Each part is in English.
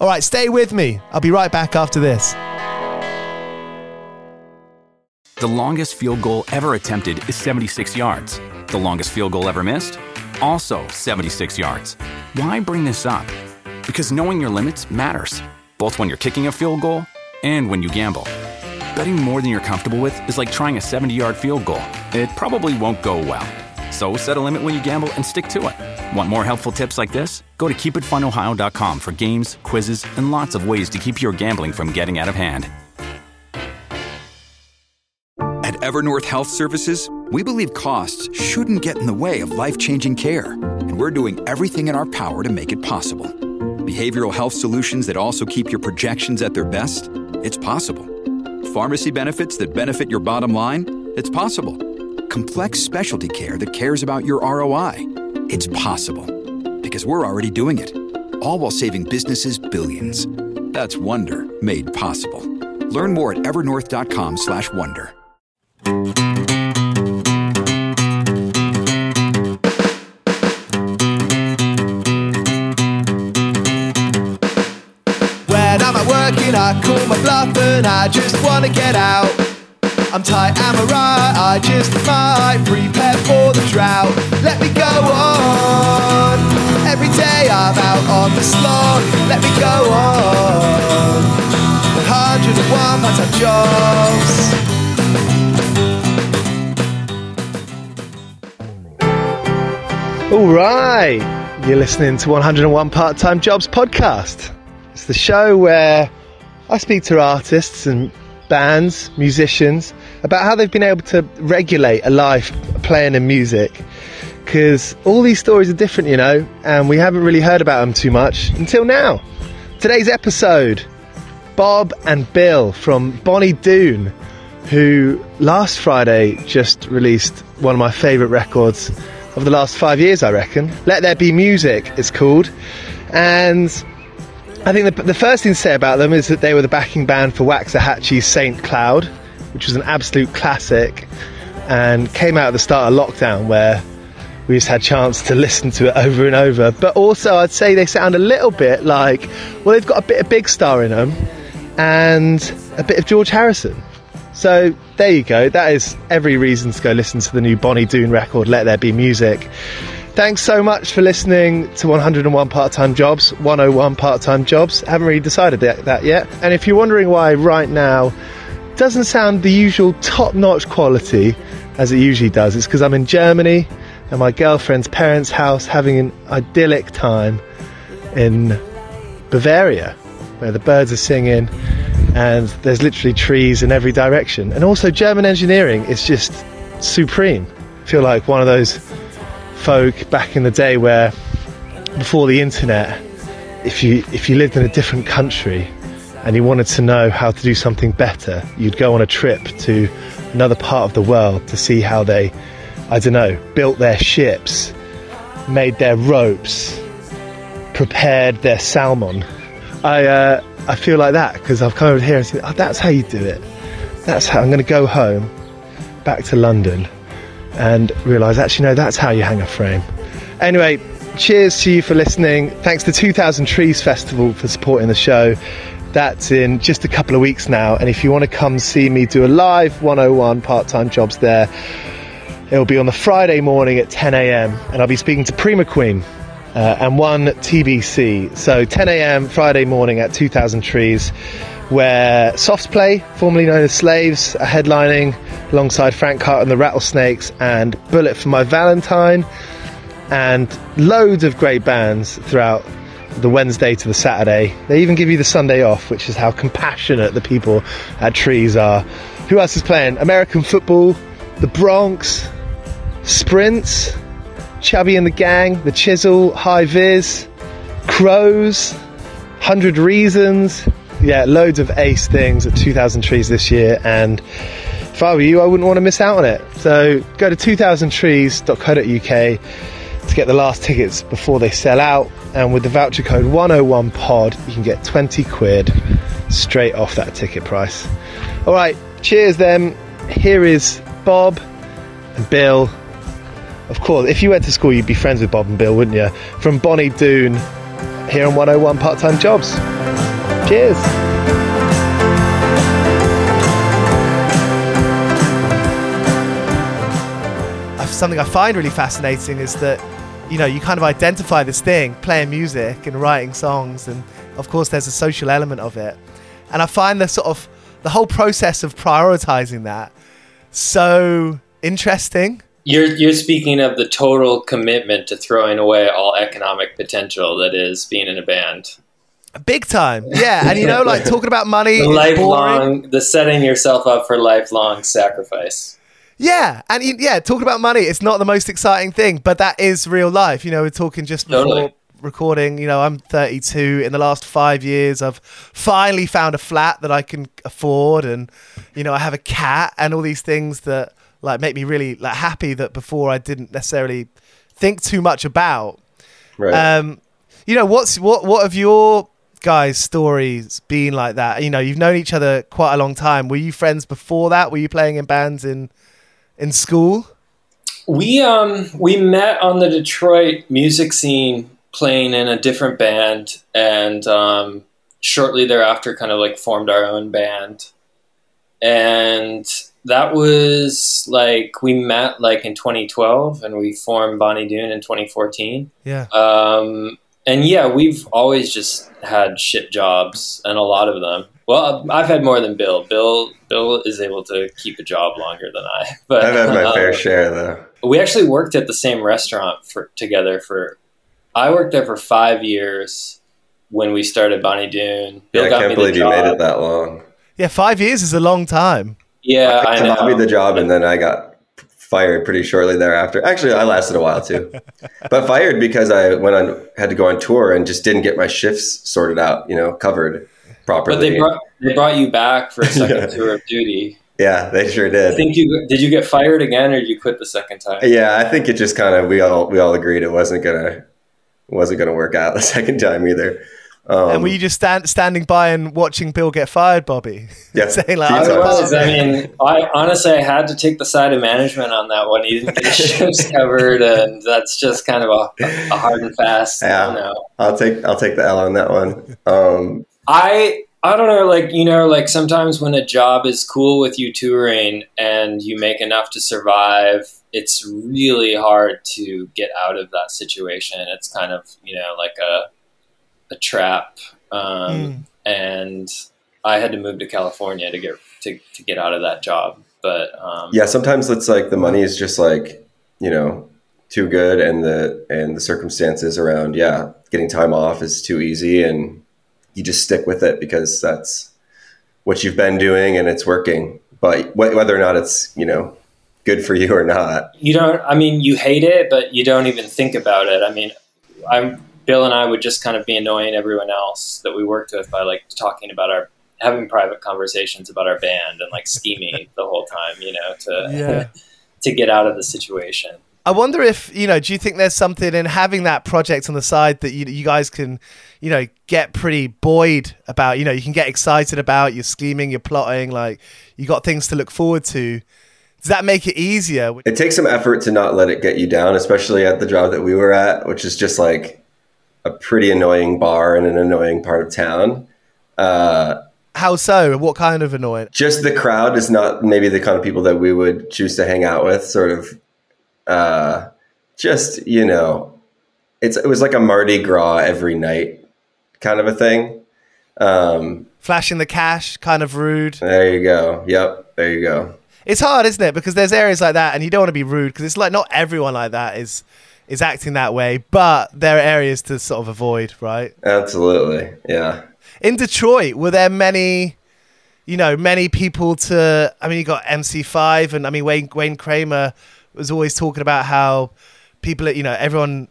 All right, stay with me. I'll be right back after this. The longest field goal ever attempted is 76 yards. The longest field goal ever missed? Also 76 yards. Why bring this up? Because knowing your limits matters, both when you're kicking a field goal and when you gamble. Betting more than you're comfortable with is like trying a 70 yard field goal, it probably won't go well. So set a limit when you gamble and stick to it. Want more helpful tips like this? Go to keepitfunohio.com for games, quizzes, and lots of ways to keep your gambling from getting out of hand. At Evernorth Health Services, we believe costs shouldn't get in the way of life changing care, and we're doing everything in our power to make it possible. Behavioral health solutions that also keep your projections at their best? It's possible. Pharmacy benefits that benefit your bottom line? It's possible. Complex specialty care that cares about your ROI? It's possible. Because we're already doing it. All while saving businesses billions. That's Wonder made possible. Learn more at evernorth.com/wonder. When I'm at work and I call my bluff and I just wanna get out. I'm tight, am I right? I just might prepare for the drought. Let me go on. Every day I'm out on the slog. Let me go on. 101 part-time jobs. All right. You're listening to 101 Part Time Jobs podcast. It's the show where I speak to artists and bands, musicians, about how they've been able to regulate a life playing in music. Because all these stories are different, you know, and we haven't really heard about them too much until now. Today's episode Bob and Bill from Bonny Doon, who last Friday just released one of my favourite records of the last five years, I reckon. Let There Be Music, it's called. And I think the, the first thing to say about them is that they were the backing band for Waxahatchee's Saint Cloud, which was an absolute classic and came out at the start of lockdown where we just had chance to listen to it over and over. But also, I'd say they sound a little bit like, well, they've got a bit of Big Star in them and a bit of George Harrison. So there you go. That is every reason to go listen to the new Bonny Doon record, Let There Be Music. Thanks so much for listening to 101 Part Time Jobs, 101 Part Time Jobs. Haven't really decided that yet. And if you're wondering why right now doesn't sound the usual top notch quality as it usually does, it's because I'm in Germany at my girlfriend's parents' house having an idyllic time in Bavaria where the birds are singing and there's literally trees in every direction. And also, German engineering is just supreme. I feel like one of those folk back in the day where before the internet, if you if you lived in a different country and you wanted to know how to do something better, you'd go on a trip to another part of the world to see how they, I don't know, built their ships, made their ropes, prepared their salmon. I uh, I feel like that because I've come over here and said, oh, that's how you do it. That's how I'm going to go home, back to London, and realise actually no, that's how you hang a frame. Anyway, cheers to you for listening. Thanks to 2000 Trees Festival for supporting the show. That's in just a couple of weeks now, and if you want to come see me do a live 101 part-time jobs there, it'll be on the Friday morning at 10 a.m. and I'll be speaking to Prima Queen uh, and one TBC. So 10 a.m. Friday morning at 2000 Trees, where Soft Play, formerly known as Slaves, are headlining alongside Frank Carter and the Rattlesnakes and Bullet for My Valentine, and loads of great bands throughout the Wednesday to the Saturday. They even give you the Sunday off, which is how compassionate the people at Trees are. Who else is playing? American football, the Bronx, Sprints, Chubby and the Gang, The Chisel, High Vis, Crows, 100 Reasons. Yeah, loads of ace things at 2000 Trees this year. And if I were you, I wouldn't want to miss out on it. So go to 2000trees.co.uk to get the last tickets before they sell out. And with the voucher code 101pod, you can get 20 quid straight off that ticket price. All right, cheers then. Here is Bob and Bill of course, if you went to school, you'd be friends with Bob and Bill, wouldn't you? From Bonny Doon here on 101 Part Time Jobs. Cheers. Something I find really fascinating is that, you know, you kind of identify this thing, playing music and writing songs, and of course, there's a social element of it. And I find the sort of the whole process of prioritizing that so interesting you're you're speaking of the total commitment to throwing away all economic potential that is being in a band. Big time, yeah. And you know, like talking about money, the lifelong, the setting yourself up for lifelong sacrifice. Yeah, and yeah, talking about money, it's not the most exciting thing, but that is real life. You know, we're talking just before totally. recording. You know, I'm 32. In the last five years, I've finally found a flat that I can afford, and you know, I have a cat and all these things that like make me really like happy that before I didn't necessarily think too much about. Right. Um, you know, what's what what have your guys' stories been like that? You know, you've known each other quite a long time. Were you friends before that? Were you playing in bands in in school? We um we met on the Detroit music scene playing in a different band and um shortly thereafter kind of like formed our own band. And that was like we met like in 2012 and we formed Bonny Doon in 2014. Yeah. Um, and yeah, we've always just had shit jobs and a lot of them. Well, I've had more than Bill. Bill Bill is able to keep a job longer than I. But I've had my um, fair share though. We actually worked at the same restaurant for together for. I worked there for five years when we started Bonny Doon. Bill yeah, I can't believe you made it that long. Yeah, five years is a long time. Yeah, I, I know. me the job, and then I got fired pretty shortly thereafter. Actually, I lasted a while too, but fired because I went on had to go on tour and just didn't get my shifts sorted out, you know, covered properly. But they brought they brought you back for a second yeah. tour of duty. Yeah, they sure did. I think you did. You get fired again, or did you quit the second time? Yeah, I think it just kind of we all we all agreed it wasn't gonna wasn't gonna work out the second time either. Um, and were you just stand, standing by and watching Bill get fired, Bobby? Yeah. Saying like, I "I'm I a was. I mean, I honestly, I had to take the side of management on that one. He didn't get his shifts covered, and that's just kind of a, a hard and fast. Yeah. No, I'll take I'll take the L on that one. Um, I I don't know. Like you know, like sometimes when a job is cool with you touring and you make enough to survive, it's really hard to get out of that situation. It's kind of you know like a a trap. Um, Mm. And I had to move to California to get to, to get out of that job. But um, yeah, sometimes it's like the money is just like you know too good, and the and the circumstances around yeah getting time off is too easy, and you just stick with it because that's what you've been doing and it's working. But wh- whether or not it's you know good for you or not, you don't i mean you hate it but you don't even think about it i mean i'm bill and i would just kind of be annoying everyone else that we worked with by like talking about our having private conversations about our band and like scheming the whole time you know to Yeah. to get out of the situation I wonder if you know. Do you think there's something in having that project on the side that you you guys can, you know, get pretty buoyed about? You know, you can get excited about. You're scheming, you're plotting, like you got things to look forward to. Does that make it easier? it takes some effort to not let it get you down, especially at the job that we were at, which is just like a pretty annoying bar in an annoying part of town. Uh, How so? What kind of annoying? just the crowd is not maybe the kind of people that we would choose to hang out with sort of uh just you know it's it was like a mardi gras every night kind of a thing um Flashing the cash, kind of rude. there you go yep there you go It's hard, isn't it? Because there's areas like that, and you don't want to be rude because it's like not everyone like that is is acting that way, but there are areas to sort of avoid, right? absolutely yeah in Detroit, were there many, you know, many people to? I mean, you got MC5, and I mean Wayne Wayne Kramer was always talking about how people, you know, everyone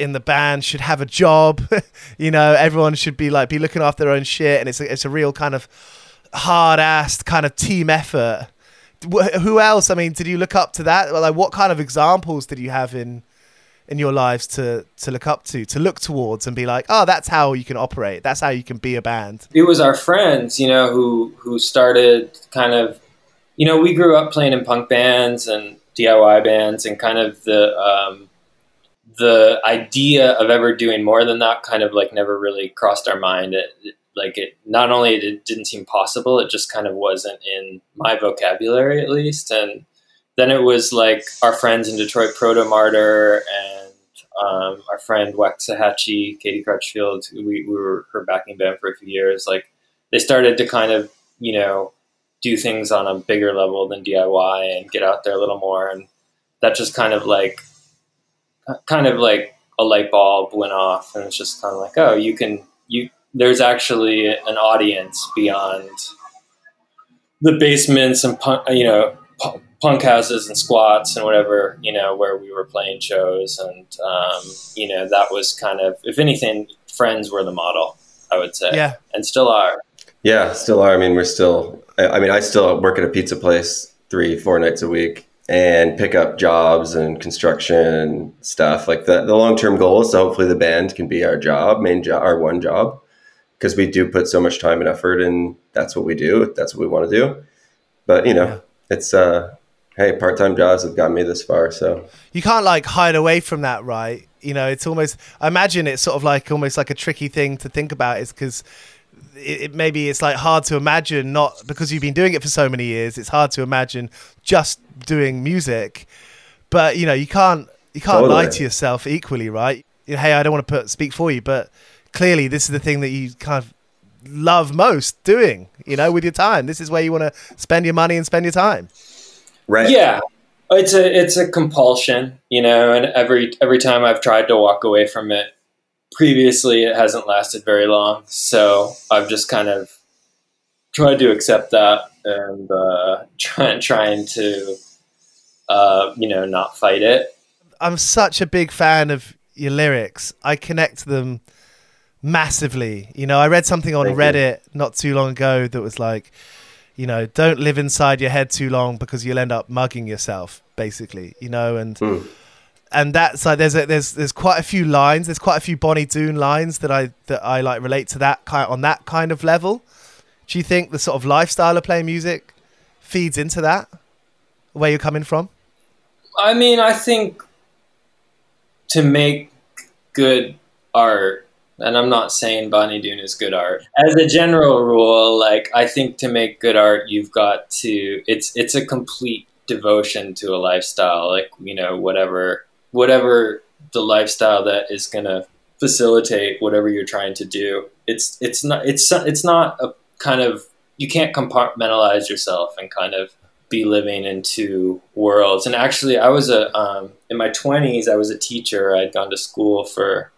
in the band should have a job. you know, everyone should be like be looking after their own shit, and it's a, it's a real kind of hard assed kind of team effort. Who else? I mean, did you look up to that? Like, what kind of examples did you have in in your lives to to look up to, to look towards, and be like, oh, that's how you can operate. That's how you can be a band. it was our friends, you know, who who started kind of, you know, we grew up playing in punk bands and DIY bands, and kind of the um, the idea of ever doing more than that kind of like never really crossed our mind. It, like it, not only it didn't seem possible, it just kind of wasn't in my vocabulary at least, and then it was like our friends in Detroit, Protomartyr, and um, our friend Waxahatchee, Katie Crutchfield, we, we were her backing band for a few years. Like they started to kind of, you know, do things on a bigger level than DIY and get out there a little more. And that just kind of like, kind of like a light bulb went off. And it's just kind of like, oh, you can, you, there's actually an audience beyond the basements and, punk, you know, punk houses and squats and whatever, you know, where we were playing shows. And, um, you know, that was kind of, if anything, friends were the model, I would say. Yeah. And still are. Yeah still are i mean we're still I, I mean i still work at a pizza place three four nights a week and pick up jobs and construction stuff like the, the long-term goal is to hopefully the band can be our job main job our one job because we do put so much time and effort and that's what we do that's what we want to do but you know Yeah. it's uh hey part-time jobs have gotten me this far so you can't like hide away from that, right? You know, it's almost. I imagine it's sort of like almost like a tricky thing to think about, is because it, it maybe it's like hard to imagine not because you've been doing it for so many years. It's hard to imagine just doing music, but you know, you can't you can't lie to yourself equally, right? You know, hey, I don't want to put speak for you, but clearly this is the thing that you kind of love most doing. You know, with your time, this is where you want to spend your money and spend your time. right Yeah, it's a it's a compulsion, you know. And every every time I've tried to walk away from it, previously it hasn't lasted very long. So I've just kind of tried to accept that and uh, trying trying to uh, you know not fight it. I'm such a big fan of your lyrics. I connect them massively. You know, I read something on Thank you. Reddit not too long ago that was like, you know, don't live inside your head too long because you'll end up mugging yourself, basically. You know, and Hmm. And that's like there's a, there's there's quite a few lines. There's quite a few Bonny Doon lines that I that I like relate to that kind on that kind of level. Do you think the sort of lifestyle of playing music feeds into that? Where you're coming from? I mean, I think to make good art, and I'm not saying Bonny Doon is good art. As a general rule, like I think to make good art, you've got to it's it's a complete devotion to a lifestyle, like you know whatever whatever the lifestyle that is going to facilitate whatever you're trying to do. It's it's not it's it's not a kind of you can't compartmentalize yourself and kind of be living in two worlds. And actually, I was a um, in my twenties. I was a teacher. I'd gone to school for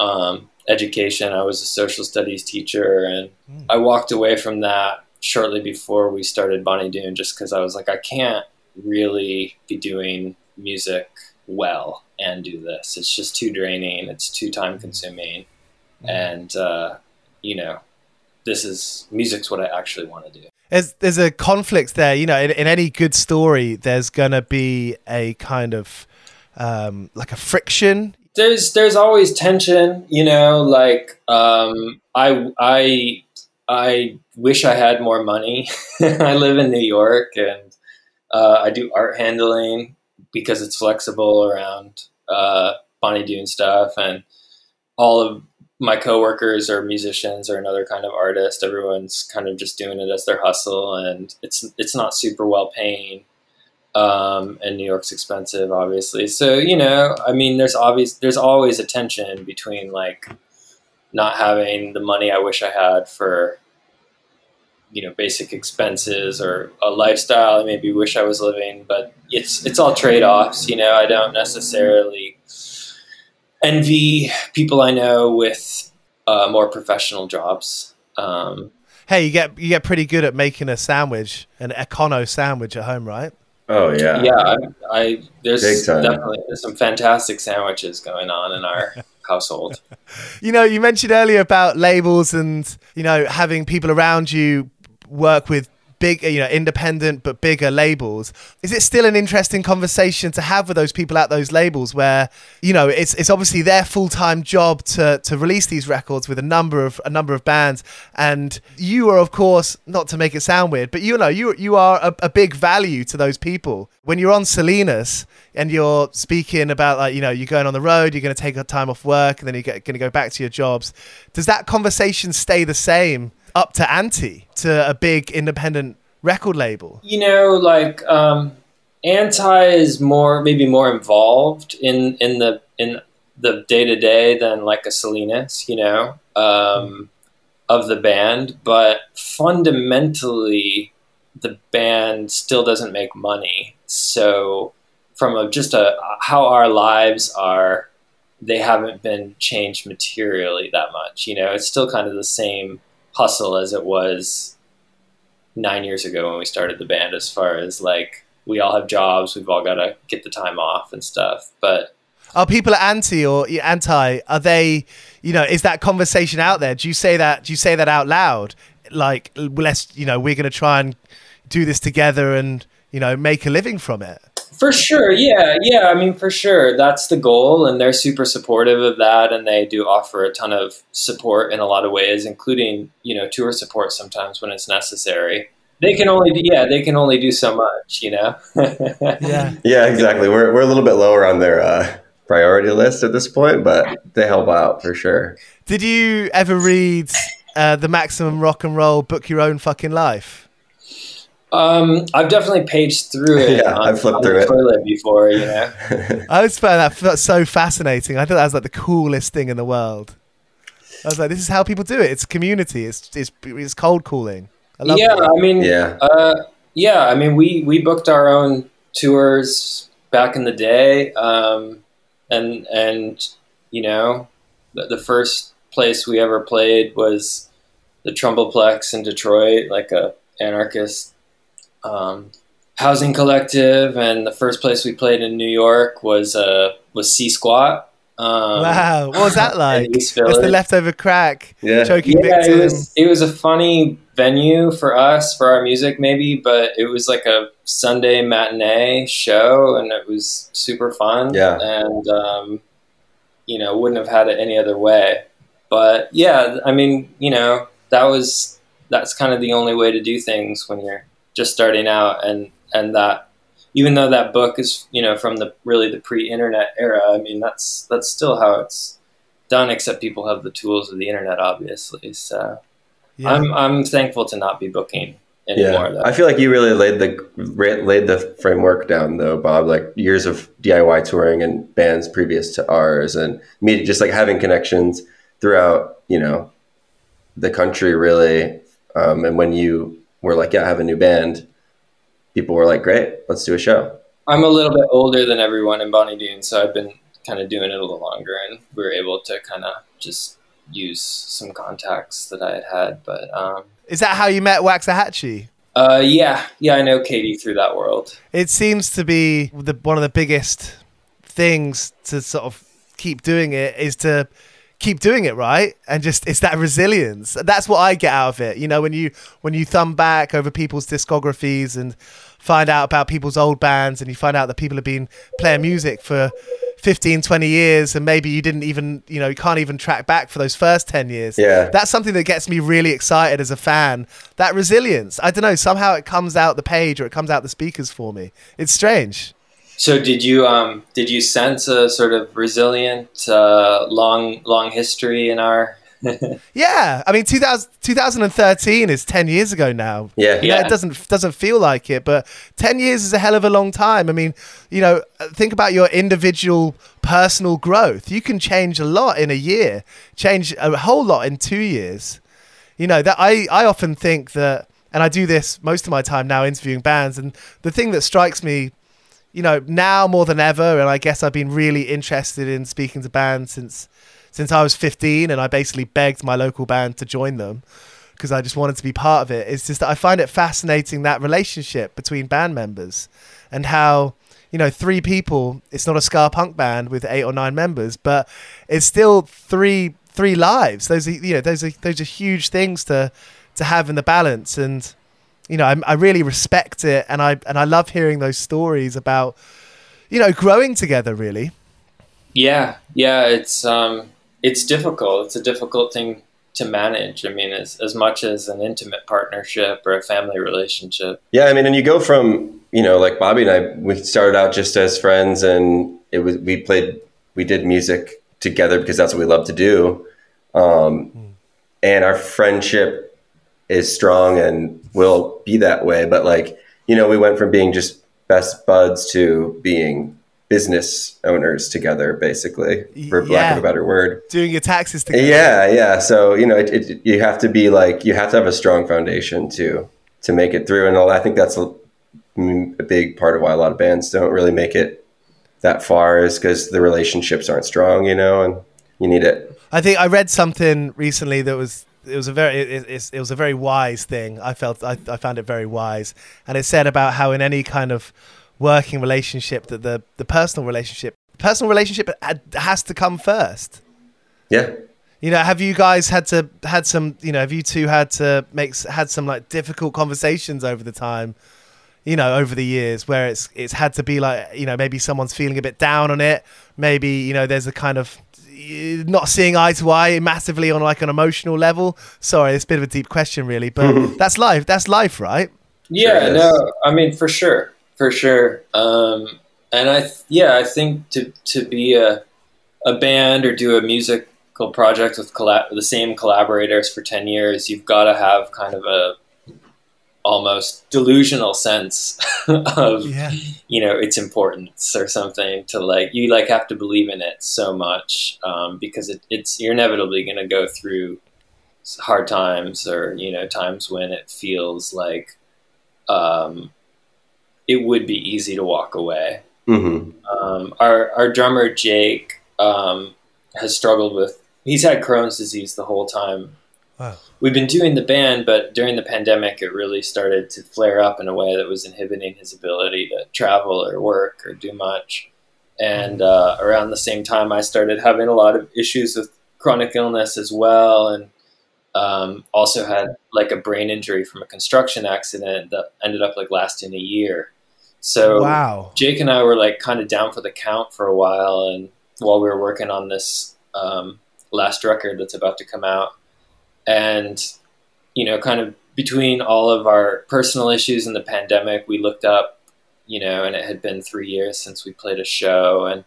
um, education. I was a social studies teacher, and mm. I walked away from that shortly before we started Bonny Doon, just because I was like, I can't really be doing music well and do this. It's just too draining. It's too time consuming, mm. and uh, you know, this is music's what I actually want to do there's there's a conflict there. You know, in, in any good story, there's gonna be a kind of um, like a friction. There's there's always tension. You know, like um, I I I wish I had more money. I live in New York and uh, I do art handling because it's flexible around uh, Bonny Doon stuff and all of my coworkers are musicians or another kind of artist. Everyone's kind of just doing it as their hustle, and it's it's not super well paying. Um, and New York's expensive, obviously. So you know, I mean, there's obvious there's always a tension between like not having the money I wish I had for you know basic expenses or a lifestyle I maybe wish I was living, but it's it's all trade offs. You know, I don't necessarily envy people I know with uh, more professional jobs. Um, hey, you get you get pretty good at making a sandwich, an econo sandwich at home, right? Oh yeah, yeah. I, I there's definitely there's some fantastic sandwiches going on in our household. You know, you mentioned earlier about labels and you know having people around you work with big, you know, independent but bigger labels. Is it still an interesting conversation to have with those people at those labels where, you know, it's it's obviously their full time job to to release these records with a number of a number of bands, and you are of course not to make it sound weird, but you know you you are a, a big value to those people. When you're on Salinas and you're speaking about like you know you're going on the road, you're going to take a time off work, and then you're going to go back to your jobs. Does that conversation stay the same? Up to Anti to a big independent record label? You know, like um, Anti is more maybe more involved in in the in the day to day than like a Salinas, you know, um, of the band. But fundamentally, the band still doesn't make money. So, from a, just a how our lives are, they haven't been changed materially that much. You know, it's still kind of the same hustle as it was nine years ago when we started the band as far as like we all have jobs we've all got to get the time off and stuff but are people anti or anti are they you know is that conversation out there? Do you say that do you say that out loud? Like let's you know we're going to try and do this together and you know make a living from it for sure, yeah, yeah. I mean, for sure, that's the goal, and they're super supportive of that, and they do offer a ton of support in a lot of ways, including you know tour support sometimes when it's necessary. They can only do, yeah, they can only do so much, you know. yeah, yeah, exactly. We're we're a little bit lower on their uh, priority list at this point, but they help out for sure. Did you ever read uh, the Maximum Rock and Roll Book Your Own Fucking Life? Um, I've definitely paged through it. yeah, on, I've flipped through it toilet before. You know, I was found that so fascinating. I thought that was like the coolest thing in the world. I was like, this is how people do it. It's community. It's it's, it's cold calling. I yeah, I mean, yeah, uh, yeah. I mean, we we booked our own tours back in the day, um, and and you know, the, the first place we ever played was the Trumbullplex in Detroit, like a anarchist um, housing collective, and the first place we played in New York was uh, was C Squat. Um, wow, what was that like? That's the leftover crack, yeah. choking yeah, victim. It was, it was a funny venue for us for our music maybe but it was like a sunday matinee show and it was super fun Yeah. and um, you know wouldn't have had it any other way but yeah i mean you know that was that's kind of the only way to do things when you're just starting out and and that even though that book is you know from the really the pre-internet era i mean that's that's still how it's done except people have the tools of the internet obviously so Yeah. i'm i'm thankful to not be booking anymore Yeah, though. I feel like you really laid the laid the framework down though, Bob. Like years of DIY touring and bands previous to ours, and me just like having connections throughout, you know, the country really. Um, and when you were like, "Yeah, I have a new band," people were like, "Great, let's do a show." i'm a little bit older than everyone in bonny doon so i've been kind of doing it a little longer and we were able to kind of just use some contacts that i had had but um, Is that how you met Waxahatchee? uh, yeah yeah i know katie through that world It seems to be the, one of the biggest things to sort of keep doing it is to keep doing it right? And just it's that resilience. That's what i get out of it. You know when you when you thumb back over people's discographies and find out about people's old bands and you find out that people have been playing music for 15 20 years and maybe you didn't even you know you can't even track back for those first 10 years. Yeah. that's something that gets me really excited as a fan. That resilience. I don't know somehow it comes out the page or it comes out the speakers for me. It's strange So did you um did you sense a sort of resilient uh, long long history in our yeah i mean 2000, 2013 is 10 years ago now Yeah, You know, Yeah. it doesn't doesn't feel like it, but ten years is a hell of a long time. I mean, you know, think about your individual personal growth. You can change a lot in a year, change a whole lot in two years. You know that I I often think that, and I do this most of my time now interviewing bands, and the thing that strikes me, you know, now more than ever, and I guess I've been really interested in speaking to bands since since I was 15, and I basically begged my local band to join them because I just wanted to be part of it. It's just that I find it fascinating that relationship between band members and how you know three people. It's not a ska punk band with eight or nine members, but it's still three three lives. Those are you know those are those are huge things to to have in the balance and. You know, I, I really respect it, and I and I love hearing those stories about, you know, growing together. Really, Yeah, yeah, it's um, it's difficult. It's a difficult thing to manage. I mean, as as much as an intimate partnership or a family relationship. Yeah, I mean, and you go from you know, like Bobby and I, we started out just as friends, and it was we played, we did music together because that's what we love to do, um, and our friendship is strong and will be that way. But like, you know, we went from being just best buds to being business owners together, basically, for lack of a better word. doing your taxes together. Yeah, yeah. So you know, it, it, you have to be like you have to have a strong foundation to to make it through, and all, I think that's a, a big part of why a lot of bands don't really make it that far is because the relationships aren't strong, you know, and you need it. I think I read something recently that was it was a very it, it, it was a very wise thing. I felt I, I found it very wise, and it said about how in any kind of working relationship that the the personal relationship personal relationship has to come first. Yeah, You know, have you guys had to had some? You know, have you two had to make had some like difficult conversations over the time? You know, over the years where it's it's had to be like you know maybe someone's feeling a bit down on it. Maybe you know there's a kind of not seeing eye to eye massively on like an emotional level. Sorry, it's a bit of a deep question, really, but that's life. That's life, right? Yeah, is. no, I mean for sure, for sure. Um, and I, th- yeah, I think to to be a a band or do a musical project with collab- the same collaborators for ten years, you've got to have kind of a almost delusional sense of Yeah. you know its importance or something to like you like have to believe in it so much um, because it, it's you're inevitably going to go through hard times or you know times when it feels like um, it would be easy to walk away. Hmm um, our our drummer Jake um, has struggled with he's had Crohn's disease the whole time Wow. we've been doing the band, but during the pandemic, it really started to flare up in a way that was inhibiting his ability to travel or work or do much. And uh, around the same time, I started having a lot of issues with chronic illness as well. And um, also had like a brain injury from a construction accident that ended up like lasting a year. So wow. Jake and I were like kind of down for the count for a while, and while we were working on this um, last record that's about to come out, and you know, kind of between all of our personal issues and the pandemic, we looked up, you know, and it had been three years since we played a show, and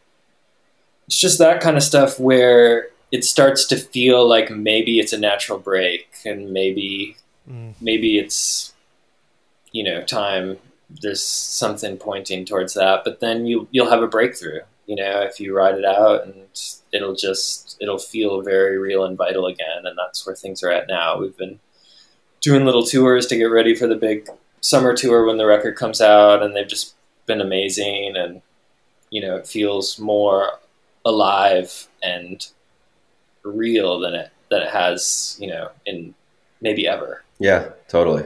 it's just that kind of stuff where it starts to feel like maybe it's a natural break and maybe mm. maybe it's you know time there's something pointing towards that but then you you'll have a breakthrough you know if you ride it out and it'll just it'll feel very real and vital again and that's where things are at now we've been doing little tours to get ready for the big summer tour when the record comes out and they've just been amazing and you know it feels more alive and real than it than it has, you know, in maybe ever. Yeah, totally.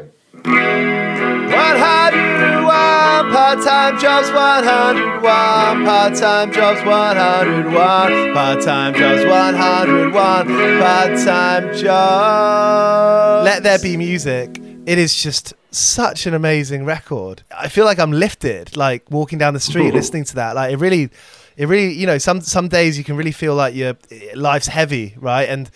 101 part-time jobs 101 part-time jobs 101 part-time jobs 101 part-time jobs. Let there be music. It is just such an amazing record. I feel like i'm lifted like walking down the street listening to that. Like it really it really, you know, some some days you can really feel like your eh, life's heavy, right? And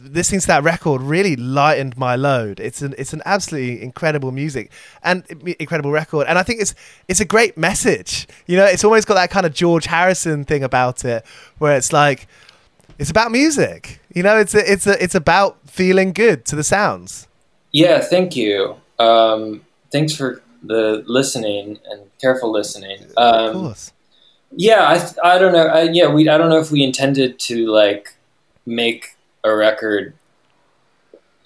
listening to that record really lightened my load. It's an it's an absolutely incredible music and incredible record, and I think it's it's a great message. You know, it's always got that kind of George Harrison thing about it, where it's like it's about music. You know, it's a, it's a, it's about feeling good to the sounds. Yeah, thank you. Um, thanks for the listening and careful listening. Um, of course. Yeah, I, I don't know. I, yeah, we I don't know if we intended to like make a record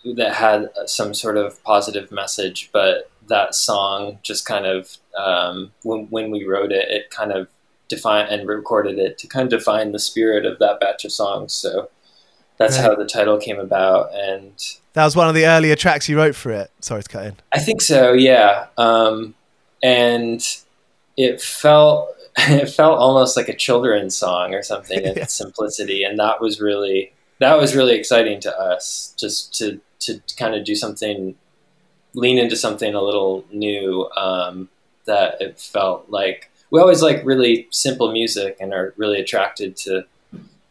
that had some sort of positive message, but that song just kind of um, when when we wrote it, it kind of defined and recorded it to kind of define the spirit of that batch of songs. So that's right. how the title came about, and that was one of the earlier tracks you wrote for it. Sorry to cut in. I think so. Yeah, um, and it felt it felt almost like a children's song or something in yeah. its simplicity, and that was really that was really exciting to us, just to to kind of do something, lean into something a little new. Um, that it felt like we always like really simple music and are really attracted to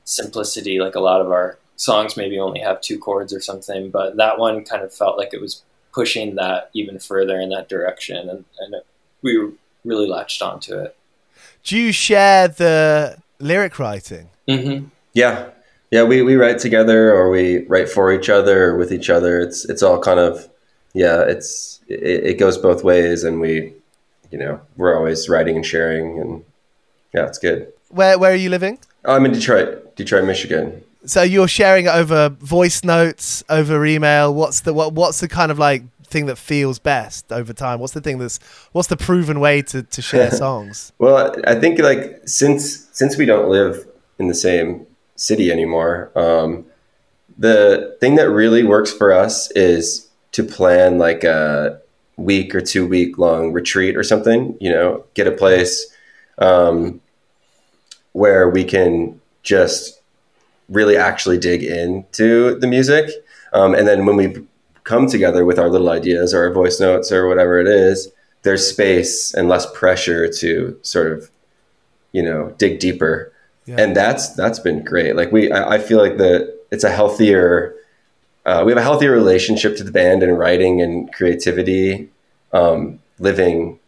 simplicity. Like a lot of our songs maybe only have two chords or something, but that one kind of felt like it was pushing that even further in that direction, and, and it, we really latched onto it do you share the lyric writing? Mm-hmm. Yeah, yeah. We, we write together, or we write for each other, or with each other. It's it's all kind of yeah. It's it, it goes both ways, and we you know we're always writing and sharing, and yeah, it's good. Where where are you living? I'm in Detroit, Detroit, Michigan. So you're sharing over voice notes, over email. What's the what? What's the kind of like thing that feels best over time? What's the thing that's what's the proven way to, to share songs? well, I think like since since we don't live in the same city anymore, um, the thing that really works for us is to plan like a week or two week long retreat or something. You know, get a place um, where we can just really actually dig into the music. Um, and then when we come together with our little ideas or our voice notes or whatever it is, there's space and less pressure to sort of, you know, dig deeper. And that's that's been great. Like we, I, I feel like that it's a healthier. Uh, we have a healthier relationship to the band and writing and creativity, um, living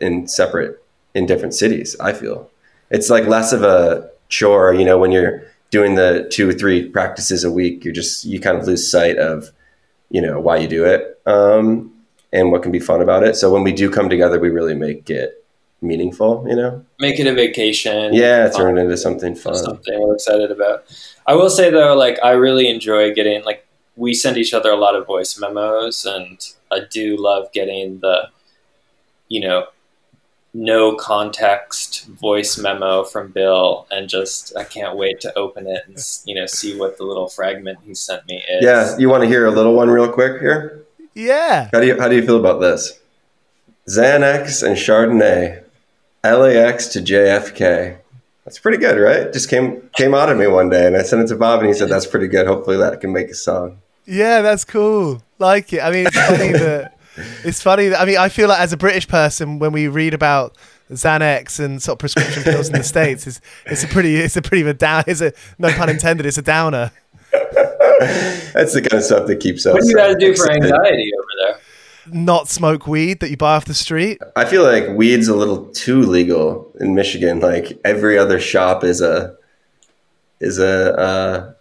in separate in different cities. I feel it's like less of a chore. You know, when you're doing the two or three practices a week, you're just you kind of lose sight of you know why you do it um, and what can be fun about it. So when we do come together, we really make it meaningful. You know, make it a vacation. Yeah, turn it into something fun. Something we're excited about. I will say though, like I really enjoy getting like we send each other a lot of voice memos, and I do love getting the you know no context voice memo from Bill, and just I can't wait to open it and you know see what the little fragment he sent me is. Yeah, you want to hear a little one real quick here? Yeah. How do you how do you feel about this? Xanax and Chardonnay, LAX to JFK. That's pretty good, right? Just came came out of me one day, and I sent it to Bob, and he said, "That's pretty good. Hopefully, that can make a song." Yeah, that's cool. Like it. I mean, it's funny that it's funny. That, I mean, I feel like as a British person, when we read about Xanax and sort of prescription pills in the states, it's it's a pretty it's a pretty a down. It's a no pun intended. It's a downer. That's the kind of stuff that keeps us. What do you guys uh, do for anxiety over there? Not smoke weed that you buy off the street. I feel like weed's a little too legal in Michigan. Like every other shop is a is a uh,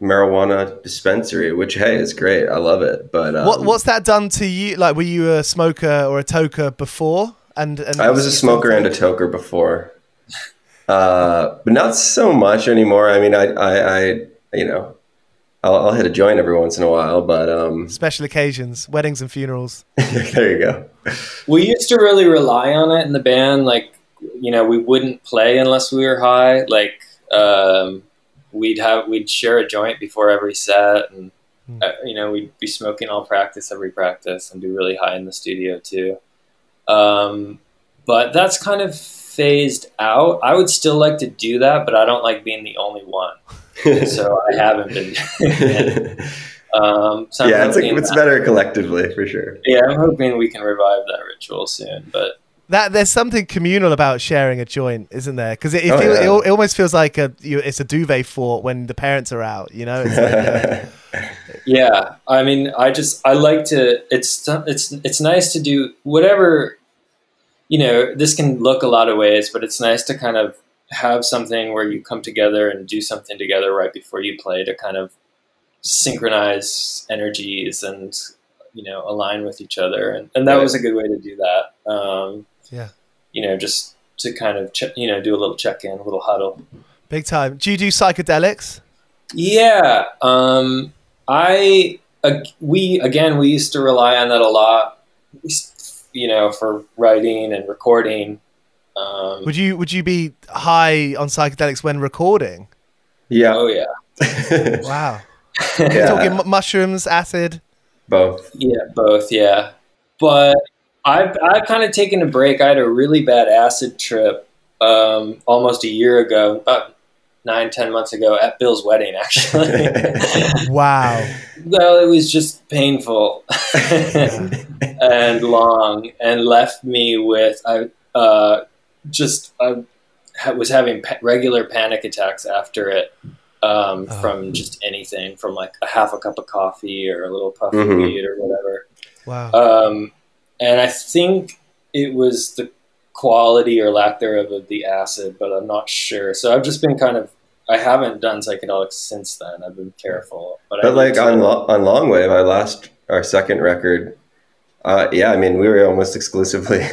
marijuana dispensary, which hey is great. I love it. But um, what what's that done to you? Like, were you a smoker or a toker before? And, and I was a smoker and a toker before, uh, but not so much anymore. I mean, I I, I you know. I'll, I'll hit a joint every once in a while, but um, special occasions, weddings and funerals. there you go. We used to really rely on it in the band. Like, you know, we wouldn't play unless we were high. Like, um, we'd have we'd share a joint before every set, and Hmm. uh, you know, we'd be smoking all practice, every practice, and be really high in the studio too. Um, but that's kind of phased out. I would still like to do that, but I don't like being the only one. So I haven't been. um, so yeah, it's, a, it's better collectively for sure. Yeah, I'm hoping we can revive that ritual soon. But That there's something communal about sharing a joint, isn't there? Because it, it, Oh, feel, yeah. it, it almost feels like a you, it's a duvet fort when the parents are out. You know, like, uh, yeah, I mean, I just I like to. It's it's it's nice to do whatever. You know, this can look a lot of ways, but it's nice to kind of have something where you come together and do something together right before you play to kind of synchronize energies and you know align with each other, and, and that Right. was a good way to do that. Um, yeah, you know, just to kind of ch- you know do a little check in, a little huddle. big time. Do you do psychedelics? Yeah, um, I uh, we again we used to rely on that a lot, you know, for writing and recording. Um, Would you would you be high on psychedelics when recording? Yeah. oh yeah, Wow, yeah. talking mushrooms, acid. Both. yeah, both, yeah. But I've I've kind of taken a break. I had a really bad acid trip um, almost a year ago, about nine ten months ago at Bill's wedding, actually. Wow, Well, it was just painful and long, and left me with I uh, just I was having regular panic attacks after it um, Oh. from just anything, from like a half a cup of coffee or a little puff of Mhm. weed or whatever. wow. Um, and I think it was the quality or lack thereof of the acid, but I'm not sure. So I've just been kind of I haven't done psychedelics since then. I've been careful, but, I But like on Lo- on Long Wave, our last our second record, uh, yeah, I mean we were almost exclusively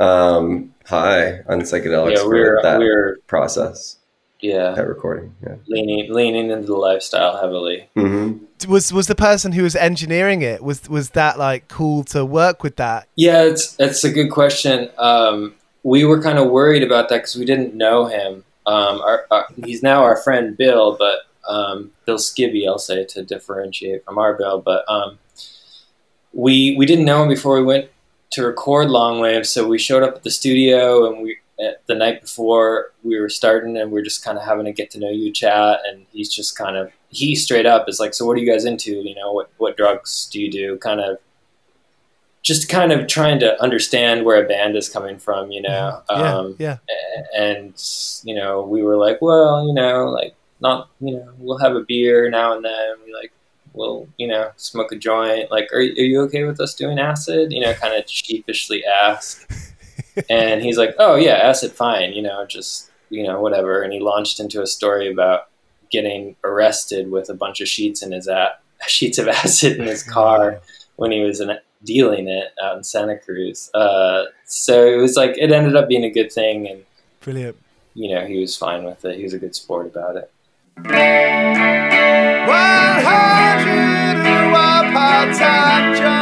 um, high on psychedelics yeah, for we're that we're process, yeah that recording. Yeah. leaning leaning into the lifestyle heavily. hmm Was was the person who was engineering it was was that like cool to work with that? Yeah, it's it's a good question. Um, we were kind of worried about that because we didn't know him. Um, our, our, he's now our friend Bill, but um, Bill Skibbe, I'll say to differentiate from our Bill. But um, we we didn't know him before we went to record Long Wave, so we showed up at the studio and we the night before we were starting, and we are just kind of having a get to know you chat. And he's just kind of he straight up is like, "So what are you guys into? You know, what what drugs do you do?" Kind of just kind of trying to understand where a band is coming from, you know. Yeah, Um, yeah. and you know, we were like, well, you know, like not, you know, we'll have a beer now and then. We like, we'll, you know, smoke a joint. Like, are, are you okay with us doing acid? You know, kind of sheepishly ask. and he's like, oh yeah, acid, fine. You know, just you know, whatever. And he launched into a story about getting arrested with a bunch of sheets in his a- sheets of acid in his car when he was in, dealing it out in Santa Cruz. Uh, so it was like it ended up being a good thing, and Brilliant. you know he was fine with it. He was a good sport about it. 101 part-time jobs.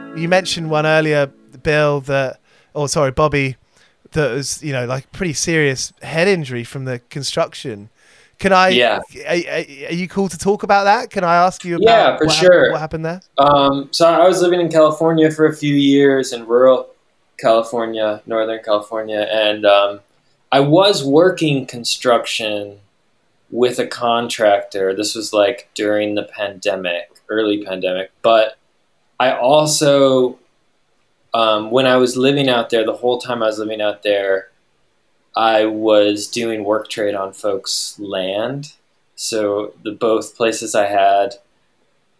You mentioned one earlier, Bill, that, or sorry, Bobby, that was, you know, like pretty serious head injury from the construction. Can I? Yeah. Are, are- you cool to talk about that? Can I ask you about Yeah, for what, sure. what happened there? Um, so I was living in California for a few years in rural California, Northern California, and um, I was working construction with a contractor. This was like during the pandemic, early pandemic, but I also, um, when I was living out there, the whole time I was living out there, I was doing work trade on folks' land. So the both places I had,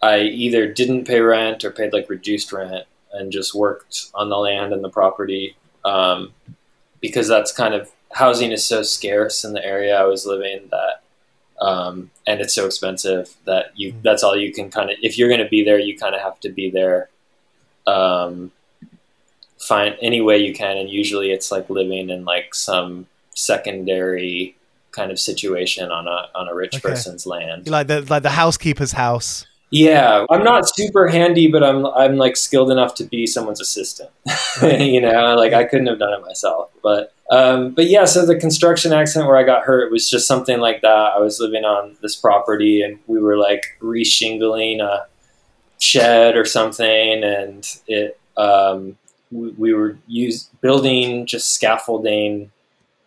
I either didn't pay rent or paid like reduced rent and just worked on the land and the property um, because that's kind of housing is so scarce in the area I was living that um, and it's so expensive that you that's all you can kind of if you're going to be there you kind of have to be there um, find any way you can and usually it's like living in like some secondary kind of situation on a on a rich Okay. person's land Like the like the housekeeper's house. yeah, I'm not super handy, but I'm I'm like skilled enough to be someone's assistant. you know, like I couldn't have done it myself. But um, but yeah, so the construction accident where I got hurt was just something like that. I was living on this property and we were like reshingling a shed or something, and it um, we, we were use building just scaffolding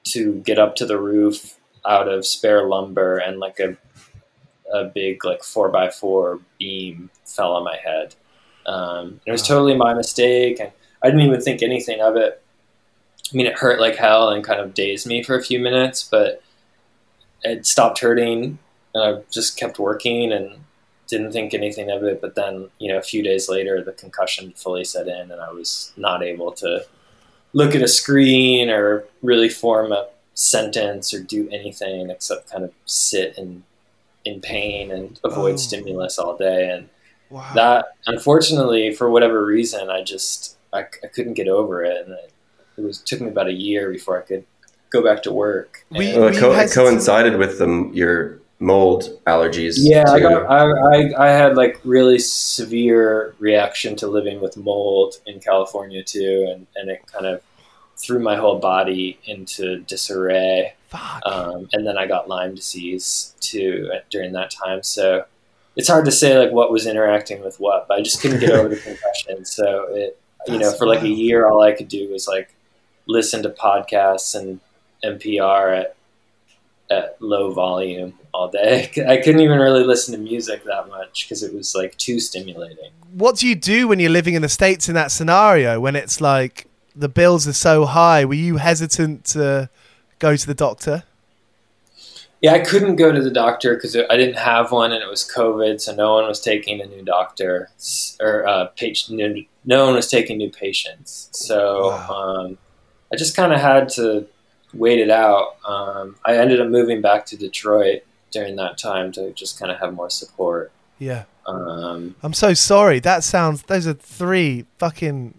to get up to the roof out of spare lumber and like a a big like four by four beam fell on my head. Um, it was totally my mistake, and I didn't even think anything of it. I mean, it hurt like hell and kind of dazed me for a few minutes, but it stopped hurting, and I just kept working and didn't think anything of it. But then, you know, a few days later, the concussion fully set in, and I was not able to look at a screen or really form a sentence or do anything except kind of sit and in pain and avoid Oh. stimulus all day and Wow. that unfortunately for whatever reason i just i, I couldn't get over it and it, it was took me about a year before i could go back to work We- And- Well, it, co- it hesitant- coincided with the, your mold allergies. yeah I, got, I, I, I had like really severe reaction to living with mold in california too and, and it kind of threw my whole body into disarray Fuck. um, and then I got Lyme disease too during that time. So it's hard to say like what was interacting with what, but I just couldn't get over the concussion. So it, you know, That's for like a year, all I could do was like listen to podcasts and NPR at at low volume all day. I couldn't even really listen to music that much because it was like too stimulating. what do you do when you're living in the states in that scenario when it's like the bills are so high? Were you hesitant to go to the doctor? Yeah, I couldn't go to the doctor because I didn't have one, and it was COVID, so no one was taking a new doctor or uh, patient. No, no one was taking new patients, so um, I just kind of had to wait it out. Um, I ended up moving back to Detroit during that time to just kind of have more support. Yeah. Um, I'm so sorry. That sounds. Those are three fucking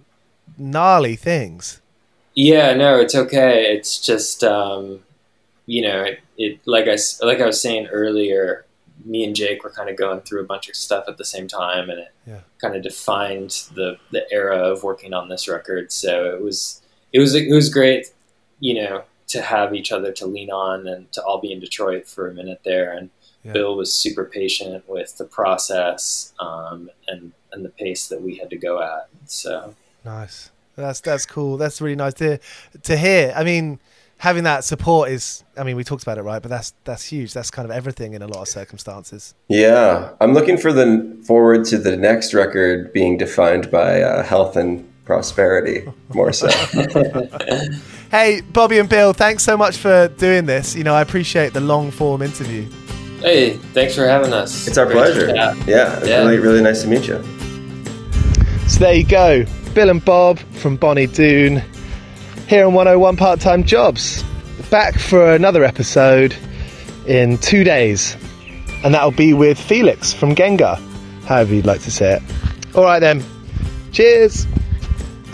gnarly things. Yeah, no, it's okay. It's just um, you know, it, it like I like I was saying earlier, me and Jake were kind of going through a bunch of stuff at the same time, and it Yeah. kind of defined the the era of working on this record. So it was it was it was great, you know, to have each other to lean on and to all be in Detroit for a minute there. And Yeah. Bill was super patient with the process um, and and the pace that we had to go at. So. Nice. That's that's cool. That's really nice to to hear. I mean, having that support is. I mean, we talked about it, right? But that's that's huge. That's kind of everything in a lot of circumstances. Yeah, I'm looking for the forward to the next record being defined by uh, health and prosperity more so. Hey, Bobby and Bill, thanks so much for doing this. You know, I appreciate the long form interview. Hey, thanks for having us. it's our Great pleasure. chat. Yeah, it's Yeah. really really nice to meet you. So there you go. Bill and Bob from Bonny Doon here on 101 Part Time Jobs. Back for another episode in two days, and that'll be with Felix from Gengahr, however you'd like to say it. All right then, cheers.